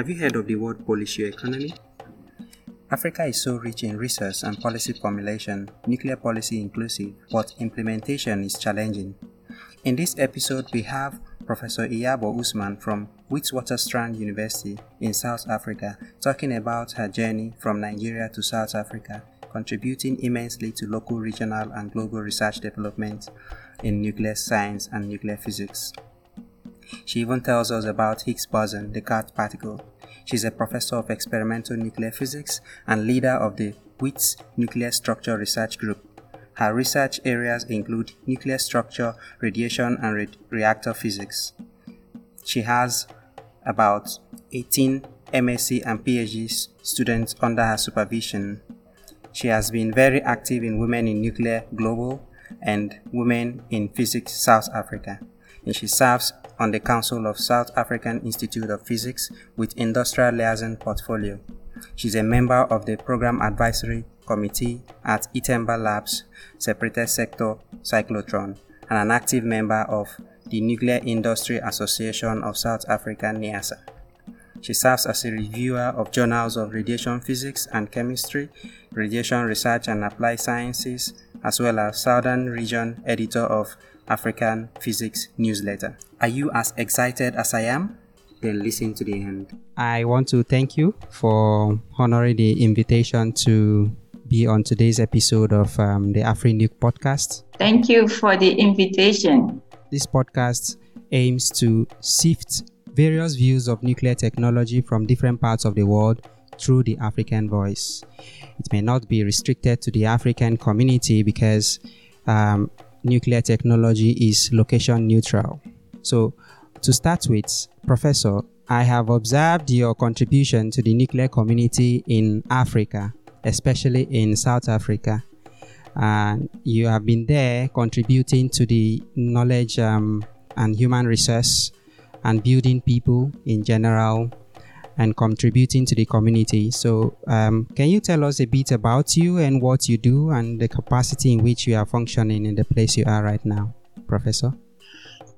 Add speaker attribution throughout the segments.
Speaker 1: Have you heard of the word economy? Africa is so rich in research and policy formulation, nuclear policy inclusive, but implementation is challenging. In this episode, we have Professor Iyabo Usman from Witwatersrand University in South Africa talking about her journey from Nigeria to South Africa, contributing immensely to local, regional, and global research development in nuclear science and nuclear physics. She even tells us about Higgs boson, the Descartes particle. She's a professor of experimental nuclear physics and leader of the WITS Nuclear Structure Research Group. Her research areas include nuclear structure, radiation, and re- reactor physics. She has about 18 MSc and PhD students under her supervision. She has been very active in Women in Nuclear Global and Women in Physics South Africa, and she serves on the Council of South African Institute of Physics with Industrial Liaison Portfolio. She's a member of the Program Advisory Committee at iThemba Labs Separated Sector Cyclotron and an active member of the Nuclear Industry Association of South Africa NIASA. She serves as a reviewer of journals of radiation physics and chemistry, radiation research and applied sciences, as well as Southern Region editor of African Physics newsletter. Are you as excited as I am? Then listen to the end. I want to thank you for honoring the invitation to be on today's episode of um, the AfriNuke podcast.
Speaker 2: Thank you for the invitation.
Speaker 1: This podcast aims to sift various views of nuclear technology from different parts of the world through the African voice. It may not be restricted to the African community because um, nuclear technology is location neutral. So, to start with, Professor, I have observed your contribution to the nuclear community in Africa, especially in South Africa. And you have been there contributing to the knowledge um, and human resource and building people in general and contributing to the community. So, um, can you tell us a bit about you and what you do and the capacity in which you are functioning in the place you are right now, Professor?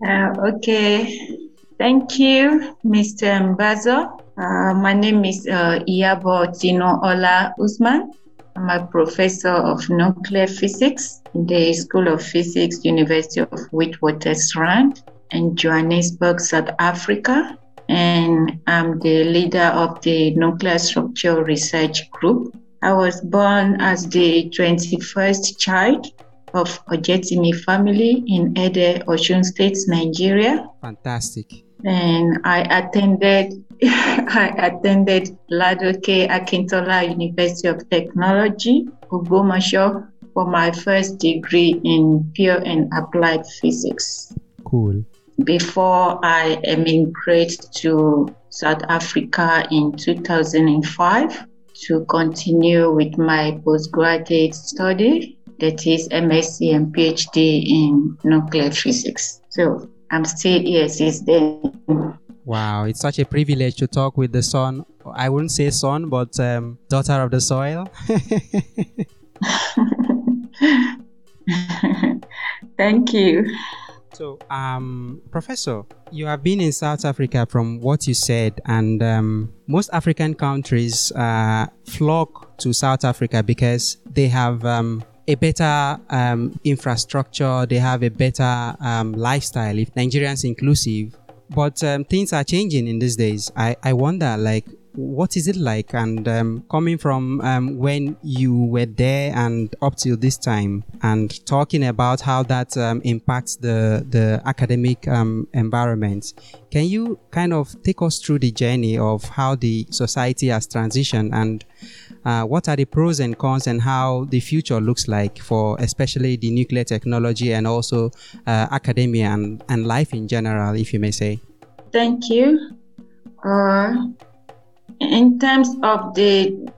Speaker 2: Uh, okay. Thank you, Mr. Mbazo. Uh, my name is uh, Iyabo Tino Ola Usman. I'm a professor of nuclear physics in the School of Physics, University of Witwatersrand in Johannesburg, South Africa and I'm the leader of the Nuclear Structure Research Group. I was born as the 21st child of Ojetimi family in Ede, Osun State, Nigeria.
Speaker 1: Fantastic.
Speaker 2: And I attended I attended Ladoke Akintola University of Technology, Ogbomoso, for my first degree in pure and applied physics.
Speaker 1: Cool
Speaker 2: before I emigrated to South Africa in 2005 to continue with my postgraduate study, that is MSc and PhD in nuclear physics. So I'm still here since then.
Speaker 1: Wow, it's such a privilege to talk with the son. I wouldn't say son, but um, daughter of the soil.
Speaker 2: Thank you.
Speaker 1: So, um, Professor, you have been in South Africa from what you said, and um, most African countries uh, flock to South Africa because they have um, a better um, infrastructure, they have a better um, lifestyle, if Nigerians inclusive. But um, things are changing in these days. I, I wonder, like, what is it like and um, coming from um, when you were there and up till this time and talking about how that um, impacts the the academic um, environment can you kind of take us through the journey of how the society has transitioned and uh, what are the pros and cons and how the future looks like for especially the nuclear technology and also uh, academia and, and life in general if you may say?
Speaker 2: Thank you. Uh in terms of the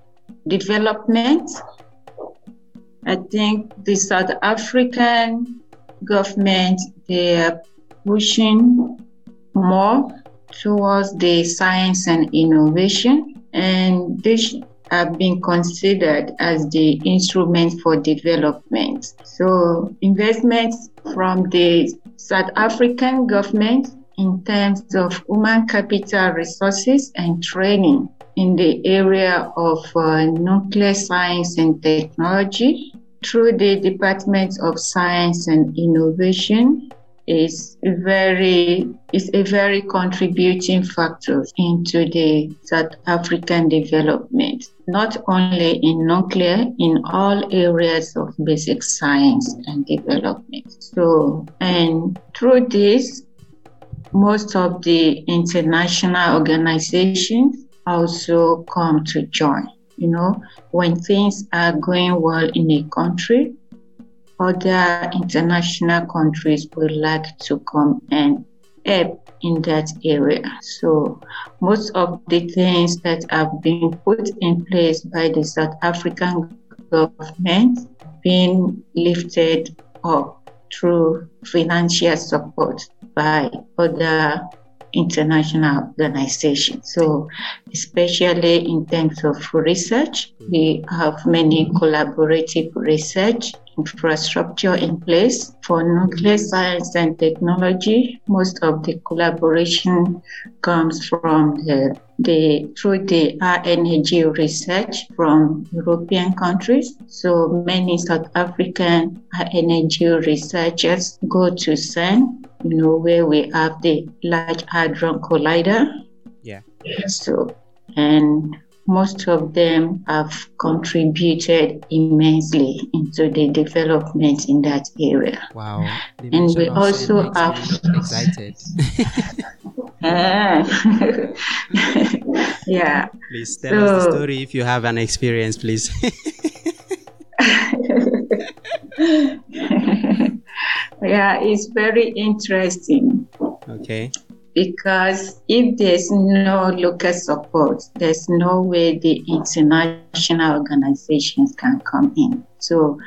Speaker 2: development, I think the South African government they are pushing more towards the science and innovation, and this have been considered as the instrument for development. So investments from the South African government in terms of human capital resources and training in the area of uh, nuclear science and technology through the Department of Science and Innovation is very is a very contributing factor into the South African development, not only in nuclear, in all areas of basic science and development. So, and through this, most of the international organizations also come to join. You know, when things are going well in a country, other international countries would like to come and help in that area. So most of the things that have been put in place by the South African government being lifted up through financial support by other international organizations. So, especially in terms of research, we have many collaborative research infrastructure in place for nuclear science and technology. Most of the collaboration comes from the, the through the RNAG research from European countries. So many South African RNAG researchers go to CERN, you know, where we have the Large Hadron Collider.
Speaker 1: Yeah.
Speaker 2: So and most of them have contributed immensely into the development in that area.
Speaker 1: Wow.
Speaker 2: and we also have
Speaker 1: excited.
Speaker 2: yeah.
Speaker 1: Please tell so, us the story if you have an experience, please.
Speaker 2: yeah, it's very interesting.
Speaker 1: Okay
Speaker 2: because if there's no local support, there's no way the international organizations can come in. So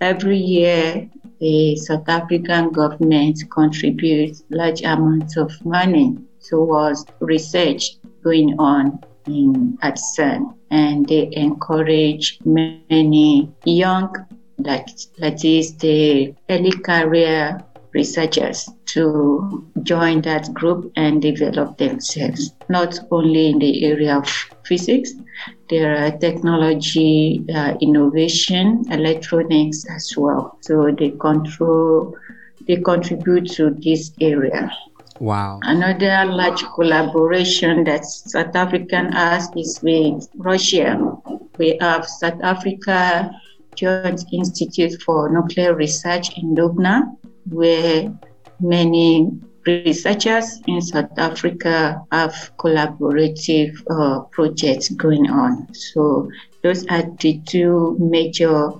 Speaker 2: every year, the South African government contributes large amounts of money towards research going on in at CERN, and they encourage many young, like that is the early career researchers to join that group and develop themselves, not only in the area of physics, there are technology, uh, innovation, electronics as well. So they control, they contribute to this area.
Speaker 1: Wow.
Speaker 2: Another large collaboration that South African has is with Russia. We have South Africa Joint Institute for Nuclear Research in Dubna, where many researchers in South Africa have collaborative uh, projects going on. So those are the two major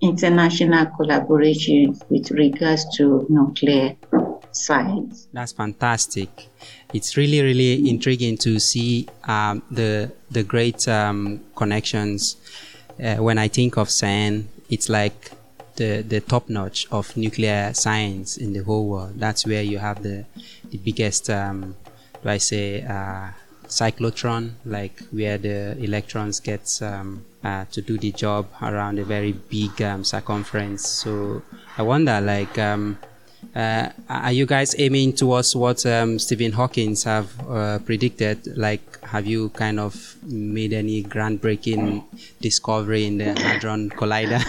Speaker 2: international collaborations with regards to nuclear science.
Speaker 1: That's fantastic. It's really, really intriguing to see um, the the great um, connections. Uh, when I think of CERN, it's like the, the top notch of nuclear science in the whole world. That's where you have the, the biggest, um, do I say, uh, cyclotron, like where the electrons get um, uh, to do the job around a very big um, circumference. So I wonder, like, um, uh, are you guys aiming towards what um, Stephen Hawking have uh, predicted? Like, have you kind of made any groundbreaking discovery in the Hadron Collider?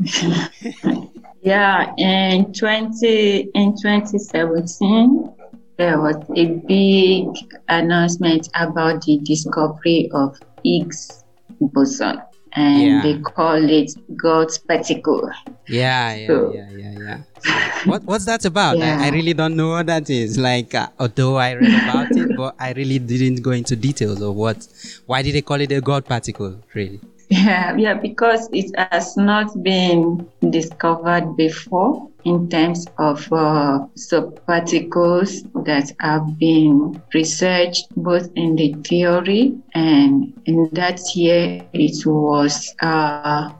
Speaker 2: yeah, in 20 in 2017, there was a big announcement about the discovery of Higgs boson, and yeah. they call it God's particle.
Speaker 1: Yeah, yeah, so, yeah, yeah, yeah. what what's that about? Yeah. I, I, really don't know what that is. Like, uh, although I read about it, but I really didn't go into details of what. Why did they call it a God particle? Really?
Speaker 2: Yeah, yeah, because it has not been discovered before in terms of uh, subparticles that have been researched both in the theory and in that year it was uh,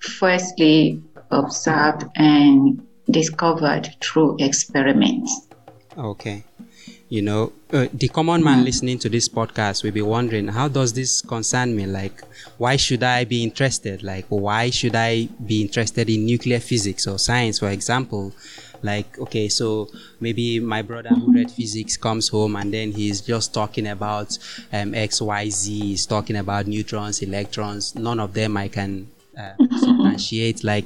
Speaker 2: firstly observed and discovered through experiments.
Speaker 1: Okay you know uh, the common man listening to this podcast will be wondering how does this concern me like why should i be interested like why should i be interested in nuclear physics or science for example Like, okay, so maybe my brother who read physics comes home and then he's just talking about um, X, Y, Z. He's talking about neutrons, electrons. None of them I can uh, substantiate. Like,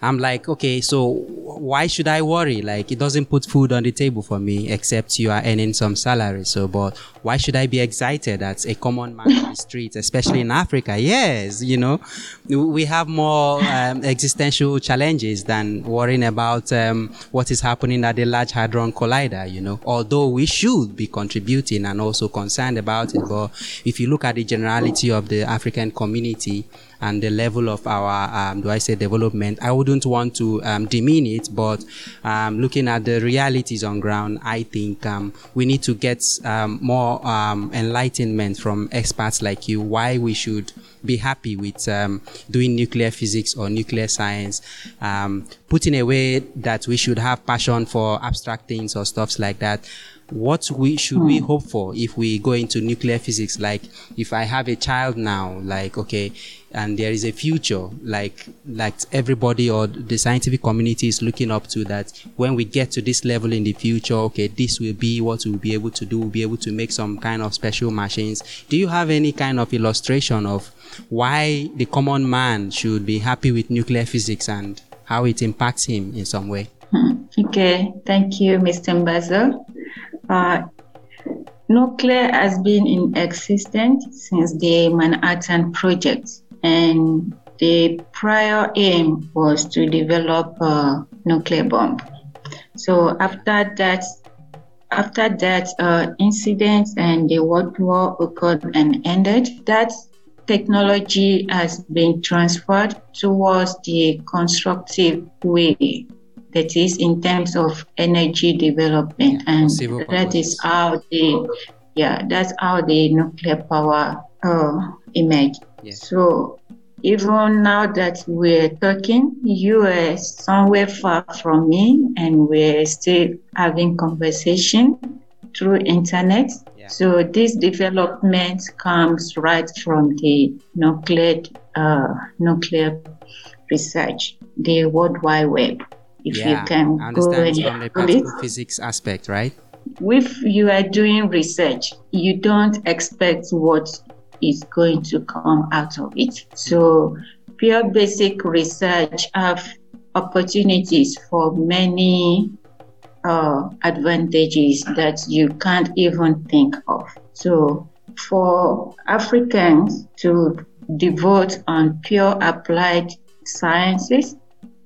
Speaker 1: I'm like, okay, so why should I worry? Like, it doesn't put food on the table for me, except you are earning some salary. So, but why should I be excited as a common man on the street, especially in Africa? Yes, you know, we have more um, existential challenges than worrying about um, what is happening at the Large Hadron Collider, you know, although we should be contributing and also concerned about it. But if you look at the generality of the African community, and the level of our, um, do I say development, I wouldn't want to um, demean it, but um, looking at the realities on ground, I think um, we need to get um, more um, enlightenment from experts like you why we should be happy with um, doing nuclear physics or nuclear science, um, putting away that we should have passion for abstract things or stuffs like that what we should we hmm. hope for if we go into nuclear physics like if i have a child now like okay and there is a future like like everybody or the scientific community is looking up to that when we get to this level in the future okay this will be what we'll be able to do we'll be able to make some kind of special machines do you have any kind of illustration of why the common man should be happy with nuclear physics and how it impacts him in some way
Speaker 2: hmm. okay thank you mr Mbazo. Uh, nuclear has been in existence since the Manhattan Project, and the prior aim was to develop a nuclear bomb. So after that, after that uh, incident and the World War occurred and ended, that technology has been transferred towards the constructive way that is in terms of energy development. And that is how the yeah that's how the nuclear power uh, emerge. So even now that we're talking you are somewhere far from me and we're still having conversation through internet. Yeah. so this development comes right from the nuclear uh, nuclear research the world wide web if yeah, you can
Speaker 1: I understand go from the particle physics aspect, right?
Speaker 2: If you are doing research, you don't expect what is going to come out of it. So pure basic research have opportunities for many uh, advantages that you can't even think of. So for Africans to devote on pure applied sciences,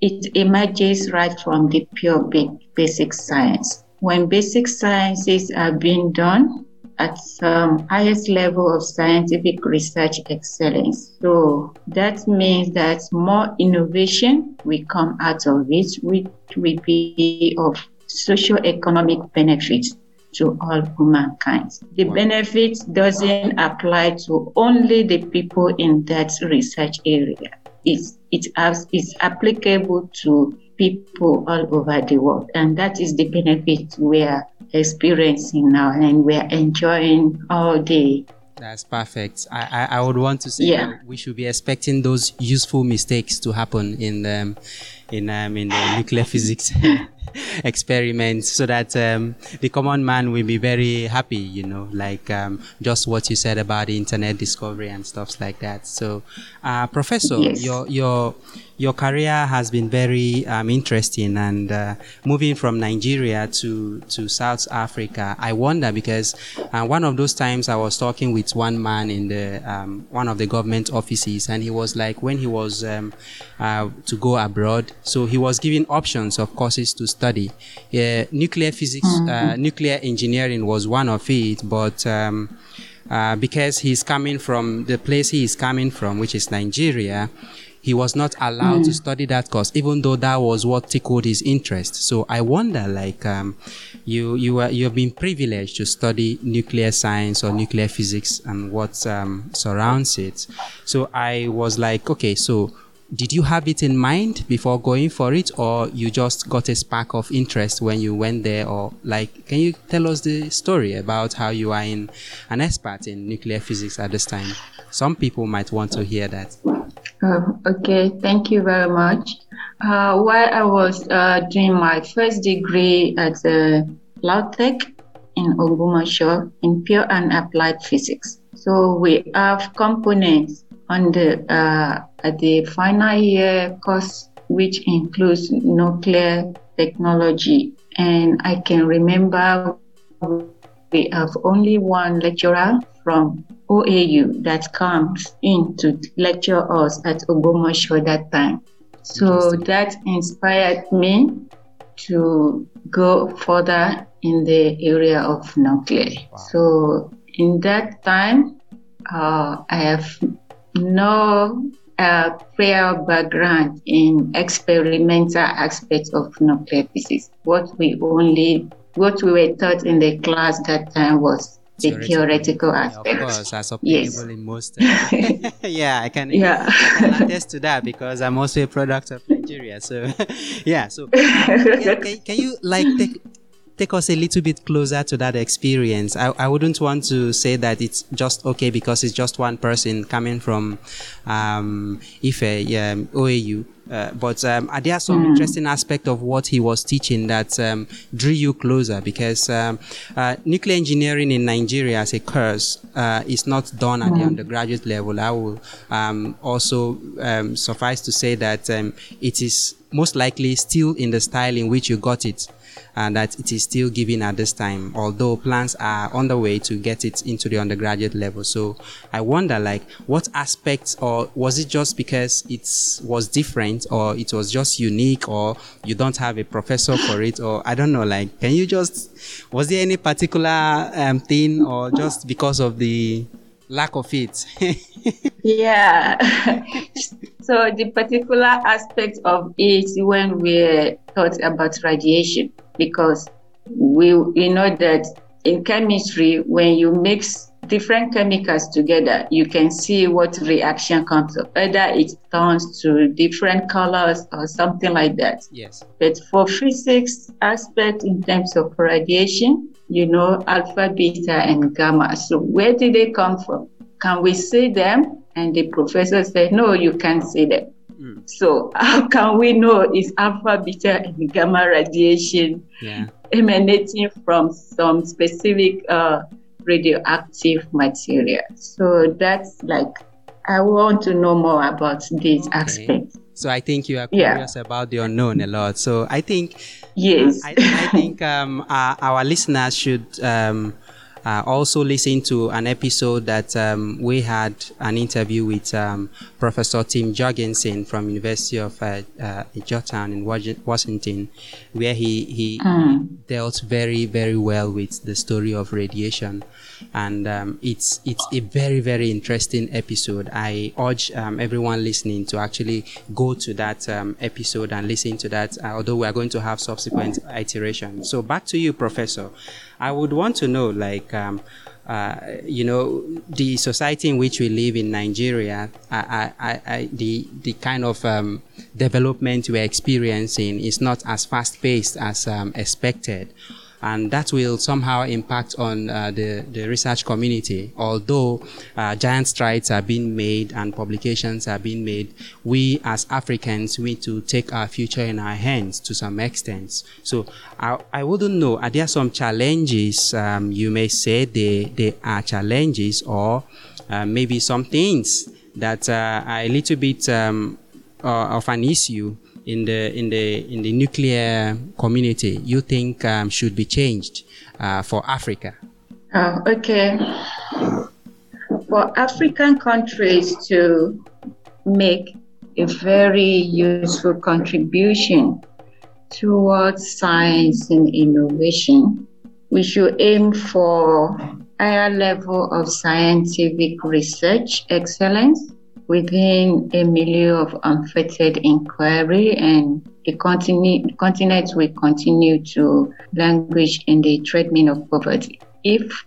Speaker 2: it emerges right from the pure basic science. When basic sciences are being done at some highest level of scientific research excellence. So that means that more innovation will come out of it, which will be of socio-economic benefits to all humankind. The benefit doesn't apply to only the people in that research area it's, it has, it's applicable to people all over the world. And that is the benefit we are experiencing now and we are enjoying all day.
Speaker 1: That's perfect. I, I, I would want to say yeah. we should be expecting those useful mistakes to happen in um, in um, in the nuclear physics experiments so that um, the common man will be very happy you know like um, just what you said about the internet discovery and stuff like that so uh, professor yes. your your your career has been very um, interesting and uh, moving from Nigeria to, to South Africa. I wonder because uh, one of those times I was talking with one man in the um, one of the government offices and he was like when he was um, uh, to go abroad so he was given options of courses to study. nuclear physics, uh, mm-hmm. nuclear engineering was one of it, but um, uh, because he's coming from the place he is coming from, which is Nigeria, he was not allowed mm. to study that course, even though that was what tickled his interest. So I wonder, like, um, you you are you have been privileged to study nuclear science or nuclear physics and what um, surrounds it. So I was like, okay, so did you have it in mind before going for it or you just got a spark of interest when you went there or like can you tell us the story about how you are in an expert in nuclear physics at this time some people might want to hear that
Speaker 2: um, okay thank you very much Uh, while I was uh, doing my first degree at uh, Lautech in Ogbomoso in pure and applied physics. So we have components on the uh, at the final year course, which includes nuclear technology. And I can remember we have only one lecturer from OAU that comes in to lecture us at Ogbomoso that time. So that inspired me to go further in the area of nuclear. Wow. So in that time, uh, I have no uh, prior background in experimental aspects of nuclear physics. What we only, what we were taught in the class that time was the theoretical aspect.
Speaker 1: Yeah, of course, as applicable yes. in most. Uh, yeah, I can. Yeah, I can attest to that because I'm also a product of Nigeria. So, yeah. So, can, can, can you like take take us a little bit closer to that experience. I, I wouldn't want to say that it's just okay because it's just one person coming from um, Ife, um, OAU. Uh, but um, are there some mm. interesting aspect of what he was teaching that um, drew you closer? Because um, uh, nuclear engineering in Nigeria as a course uh, is not done at mm. the hmm. undergraduate level. I will um, also um, suffice to say that it is most likely still in the style in which you got it and that it is still given at this time, although plans are on the way to get it into the undergraduate level. So I wonder, like, what aspects, or was it just because it was different, or it was just unique, or you don't have a professor for it, or I don't know, like, can you just, was there any particular um, thing, or just because of the lack of it?
Speaker 2: yeah. so the particular aspect of it when we thought about radiation, because we we know that in chemistry when you mix different chemicals together you can see what reaction comes up. Either it turns to different colors or something like that.
Speaker 1: Yes.
Speaker 2: But for physics aspect in terms of radiation you know alpha beta and gamma. So where did they come from? Can we see them? And the professor said no you can't see them Mm. So how can we know is alpha, beta, and gamma radiation yeah. emanating from some specific uh, radioactive material? So that's like I want to know more about this okay. aspect.
Speaker 1: So I think you are curious yeah. about the unknown a lot. So I think
Speaker 2: yes,
Speaker 1: I, I think um, our, our, listeners should um, uh, also listen to an episode that um, we had an interview with um, Professor Tim Jorgensen from University of uh, uh, Georgetown in Washington, where he he mm. dealt very very well with the story of radiation, and um, it's it's a very very interesting episode. I urge um, everyone listening to actually go to that um, episode and listen to that. Uh, although we are going to have subsequent iteration. So back to you, Professor. I would want to know, like, um, uh, you know, the society in which we live in Nigeria, I, I, I, the the kind of um, development we're experiencing is not as fast paced as um, expected and that will somehow impact on uh, the, the research community. Although uh, giant strides are being made and publications are being made, we as Africans need to take our future in our hands to some extent. So I, I wouldn't know, are there some challenges um, you may say they, they are challenges or uh, maybe some things that uh, are a little bit um, uh, of an issue in the in the in the nuclear community you think um, should be changed uh, for Africa?
Speaker 2: Oh, okay. For African countries to make a very useful contribution towards science and innovation, we should aim for higher level of scientific research excellence within a milieu of unfettered inquiry and the continent, continent will continue to languish in the treadmill of poverty. If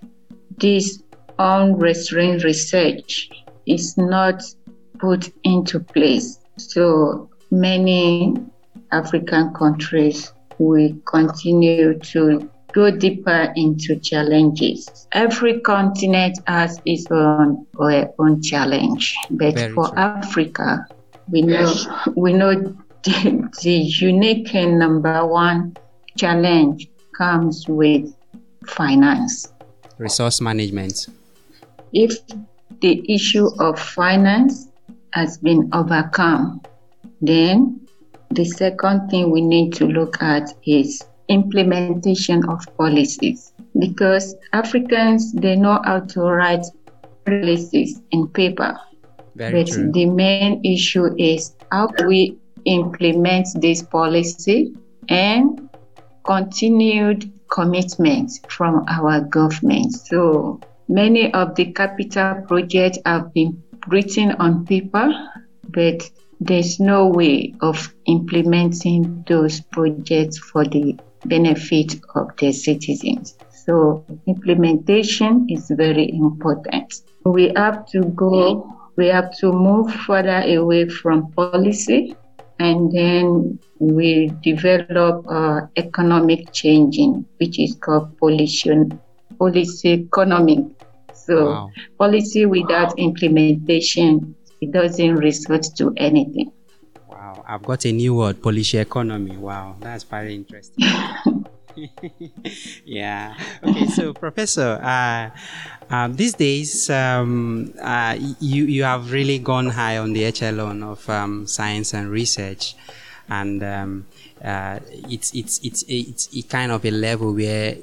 Speaker 2: this unrestrained research is not put into place, so many African countries will continue to go deeper into challenges. Every continent has its own, own challenge, but Very for true. Africa, we know we know the, the unique and number one challenge comes with finance.
Speaker 1: Resource management.
Speaker 2: If the issue of finance has been overcome, then the second thing we need to look at is implementation of policies because Africans they know how to write policies in paper.
Speaker 1: Very
Speaker 2: but
Speaker 1: true.
Speaker 2: the main issue is how we implement this policy and continued commitment from our government. So many of the capital projects have been written on paper, but there's no way of implementing those projects for the benefit of the citizens. So implementation is very important. We have to go, we have to move further away from policy and then we develop uh, economic changing, which is called policy, policy economic. So
Speaker 1: Wow.
Speaker 2: policy without implementation, it doesn't result to anything.
Speaker 1: I've got a new word, policy economy. Wow, that's very interesting. yeah. Okay, so Professor, uh, um, these days um, uh, you you have really gone high on the echelon of um, science and research, and um, uh, it's it's it's it's it's kind of a level where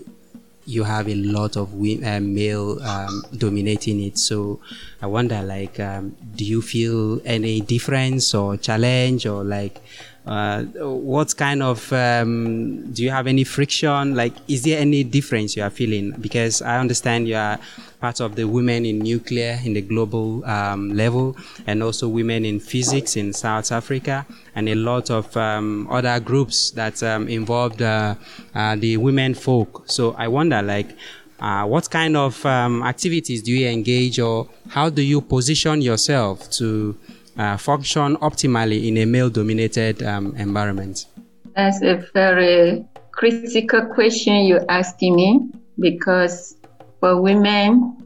Speaker 1: you have a lot of wi- uh, male um, dominating it. So I wonder, like, um, do you feel any difference or challenge or like, uh, what kind of um, do you have any friction? Like, is there any difference you are feeling? Because I understand you are part of the women in nuclear in the global um, level, and also women in physics in South Africa, and a lot of um, other groups that um, involved uh, uh, the women folk. So I wonder, like, uh, what kind of um, activities do you engage, or how do you position yourself to uh, function optimally in a male-dominated um, environment?
Speaker 2: That's a very critical question you're asking me because for women,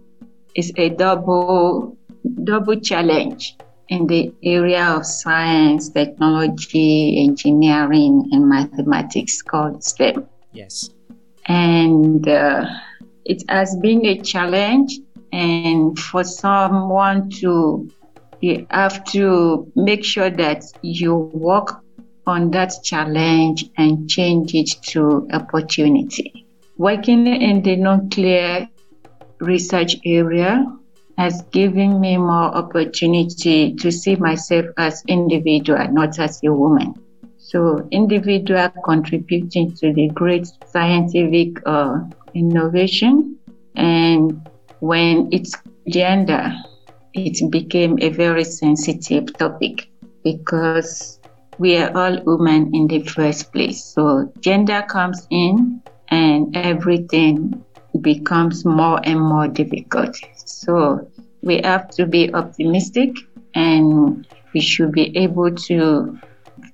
Speaker 2: it's a double double challenge in the area of science, technology, engineering, and mathematics called STEM.
Speaker 1: Yes.
Speaker 2: And uh, it has been a challenge, and for someone to you have to make sure that you work on that challenge and change it to opportunity. Working in the nuclear research area has given me more opportunity to see myself as individual, not as a woman. So individual contributing to the great scientific uh, innovation, and when it's gender, it became a very sensitive topic because we are all women in the first place. So gender comes in and everything becomes more and more difficult. So we have to be optimistic and we should be able to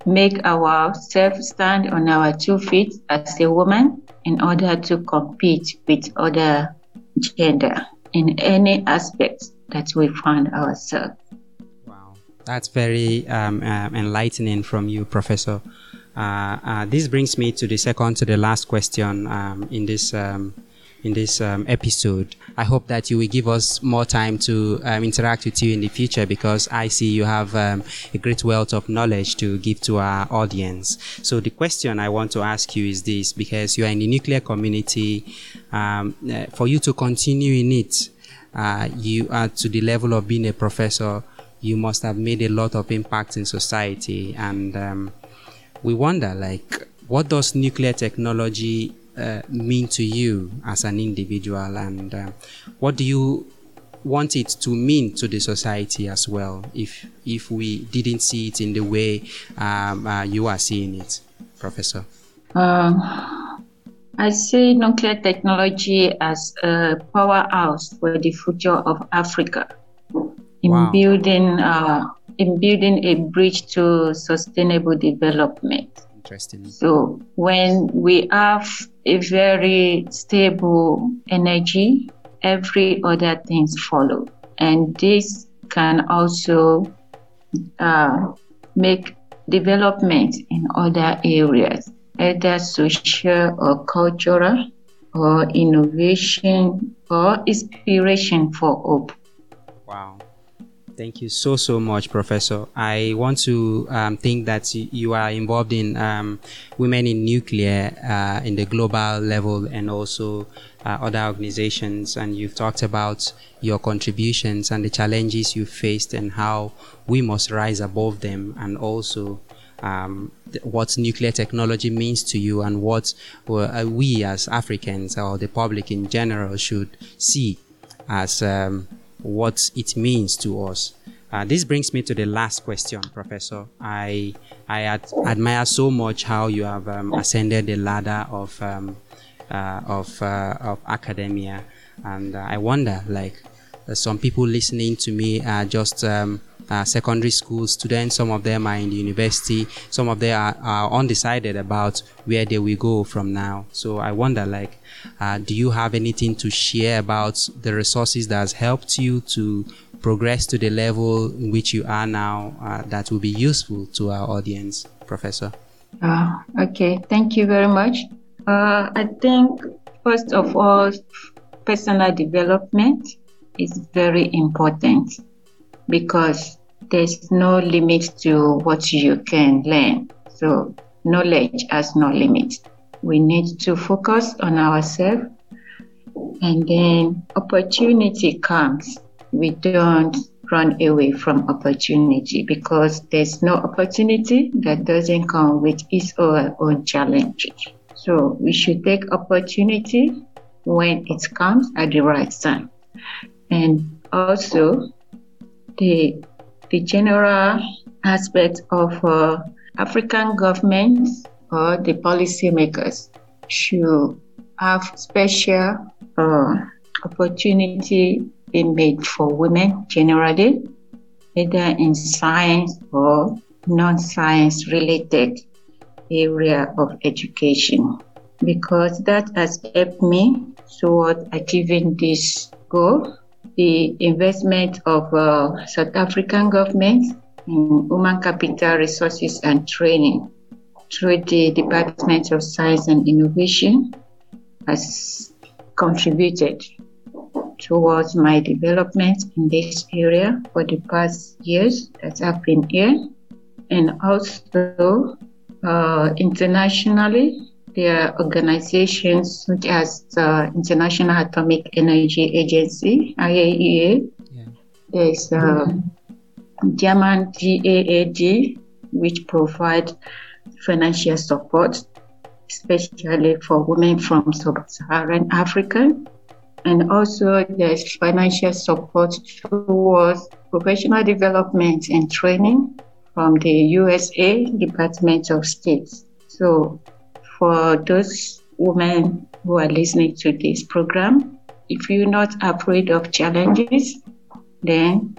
Speaker 2: make ourselves stand on our two feet as a woman in order to compete with other gender in any aspect that we find ourselves.
Speaker 1: Wow, that's very um, uh, enlightening from you, Professor. Uh, uh, this brings me to the second to the last question um, in this um, in this um, episode. I hope that you will give us more time to um, interact with you in the future because I see you have um, a great wealth of knowledge to give to our audience. So the question I want to ask you is this: because you are in the nuclear community, uh, for you to continue in it, uh, you are to the level of being a professor. You must have made a lot of impact in society, and um, we wonder, like, what does nuclear technology uh, mean to you as an individual, and uh, what do you want it to mean to the society as well? If if we didn't see it in the way um, uh, you are seeing it, Professor.
Speaker 2: Um, I see nuclear technology as a powerhouse for the future of Africa in
Speaker 1: Wow.
Speaker 2: building uh, in building a bridge to sustainable development.
Speaker 1: Interesting.
Speaker 2: So when we have a very stable energy, every other things follow, and this can also uh, make development in other areas, either social or cultural, or innovation or inspiration for hope.
Speaker 1: Wow. Thank you so, so much, Professor. I want to um, think that you are involved in um, women in nuclear uh, in the global level and also uh, other organizations. And you've talked about your contributions and the challenges you faced and how we must rise above them and also um, what nuclear technology means to you and what uh, we as Africans or the public in general should see as um, what it means to us. Uh, this brings me to the last question, Professor. I I ad- admire so much how you have um, ascended the ladder of um, uh, of uh, of academia, and uh, I wonder, like, uh, some people listening to me are just um, uh, secondary school students. Some of them are in the university. Some of them are, are undecided about where they will go from now. So I wonder, like, uh, do you have anything to share about the resources that has helped you to progress to the level in which you are now uh, that will be useful to our audience, Professor?
Speaker 2: Uh, okay, thank you very much. Uh, I think, first of all, personal development is very important because there's no limit to what you can learn. So, knowledge has no limit. We need to focus on ourselves, and then opportunity comes. We don't run away from opportunity because there's no opportunity that doesn't come with its own challenges. So we should take opportunity when it comes at the right time. And also the the general aspect of uh, African governments or the policymakers should have special uh, opportunity being made for women generally, either in science or non-science related area of education, because that has helped me toward achieving this goal the investment of uh, South African government in human capital resources and training through the Department of Science and Innovation has contributed towards my development in this area for the past years that I've been here. And also uh, internationally, there are organizations such as the International Atomic Energy Agency, IAEA. Yeah. There's uh, German DAAD, which provide financial support, especially for women from sub-Saharan Africa. And also there's financial support towards professional development and training from the USA Department of State. So for those women who are listening to this program, if you're not afraid of challenges, then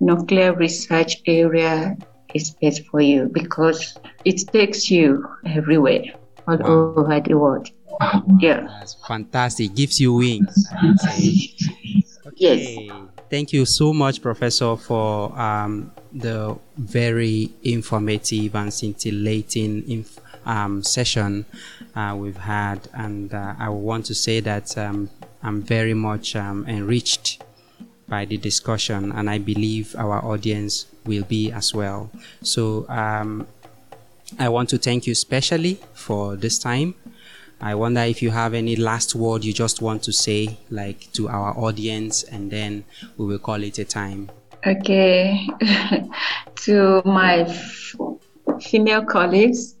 Speaker 2: nuclear research area is best for you because it takes you everywhere all wow. over the world. Yeah.
Speaker 1: That's fantastic. Gives you wings.
Speaker 2: okay. Yes.
Speaker 1: Thank you so much, Professor, for um, the very informative and scintillating information um, session uh, we've had, and uh, I want to say that um, I'm very much um, enriched by the discussion, and I believe our audience will be as well. So um, I want to thank you specially for this time. I wonder if you have any last word you just want to say, like to our audience, and then we will call it a time.
Speaker 2: Okay. to my f- female colleagues,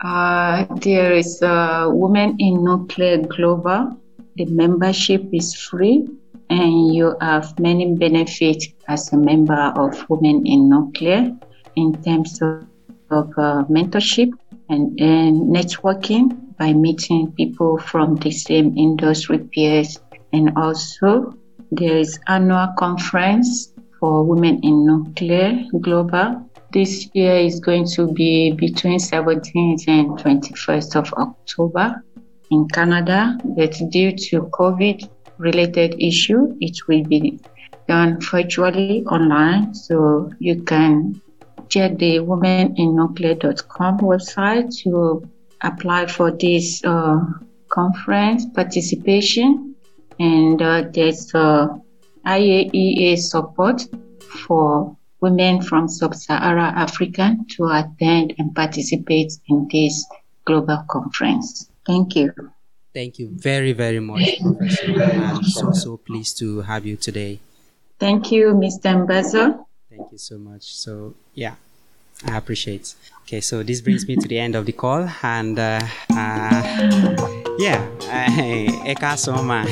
Speaker 2: uh, there is a Women in Nuclear Global. The membership is free, and you have many benefits as a member of Women in Nuclear in terms of, of uh, mentorship and, and networking by meeting people from the same industry peers. And also, there is annual conference for Women in Nuclear Global this year is going to be between 17th and 21st of October in Canada, but due to COVID related issue, it will be done virtually online. So you can check the womeninnuclear.com website to apply for this uh, conference participation. And uh, there's uh, IAEA support for women from sub-Saharan Africa to attend and participate in this global conference. Thank you.
Speaker 1: Thank you very, very much, Professor. I'm so, so pleased to have you today.
Speaker 2: Thank you, Mr. Mbazo.
Speaker 1: Thank you so much. So, yeah, I appreciate. Okay, so this brings me to the end of the call, and uh, uh, yeah, Eka Soma.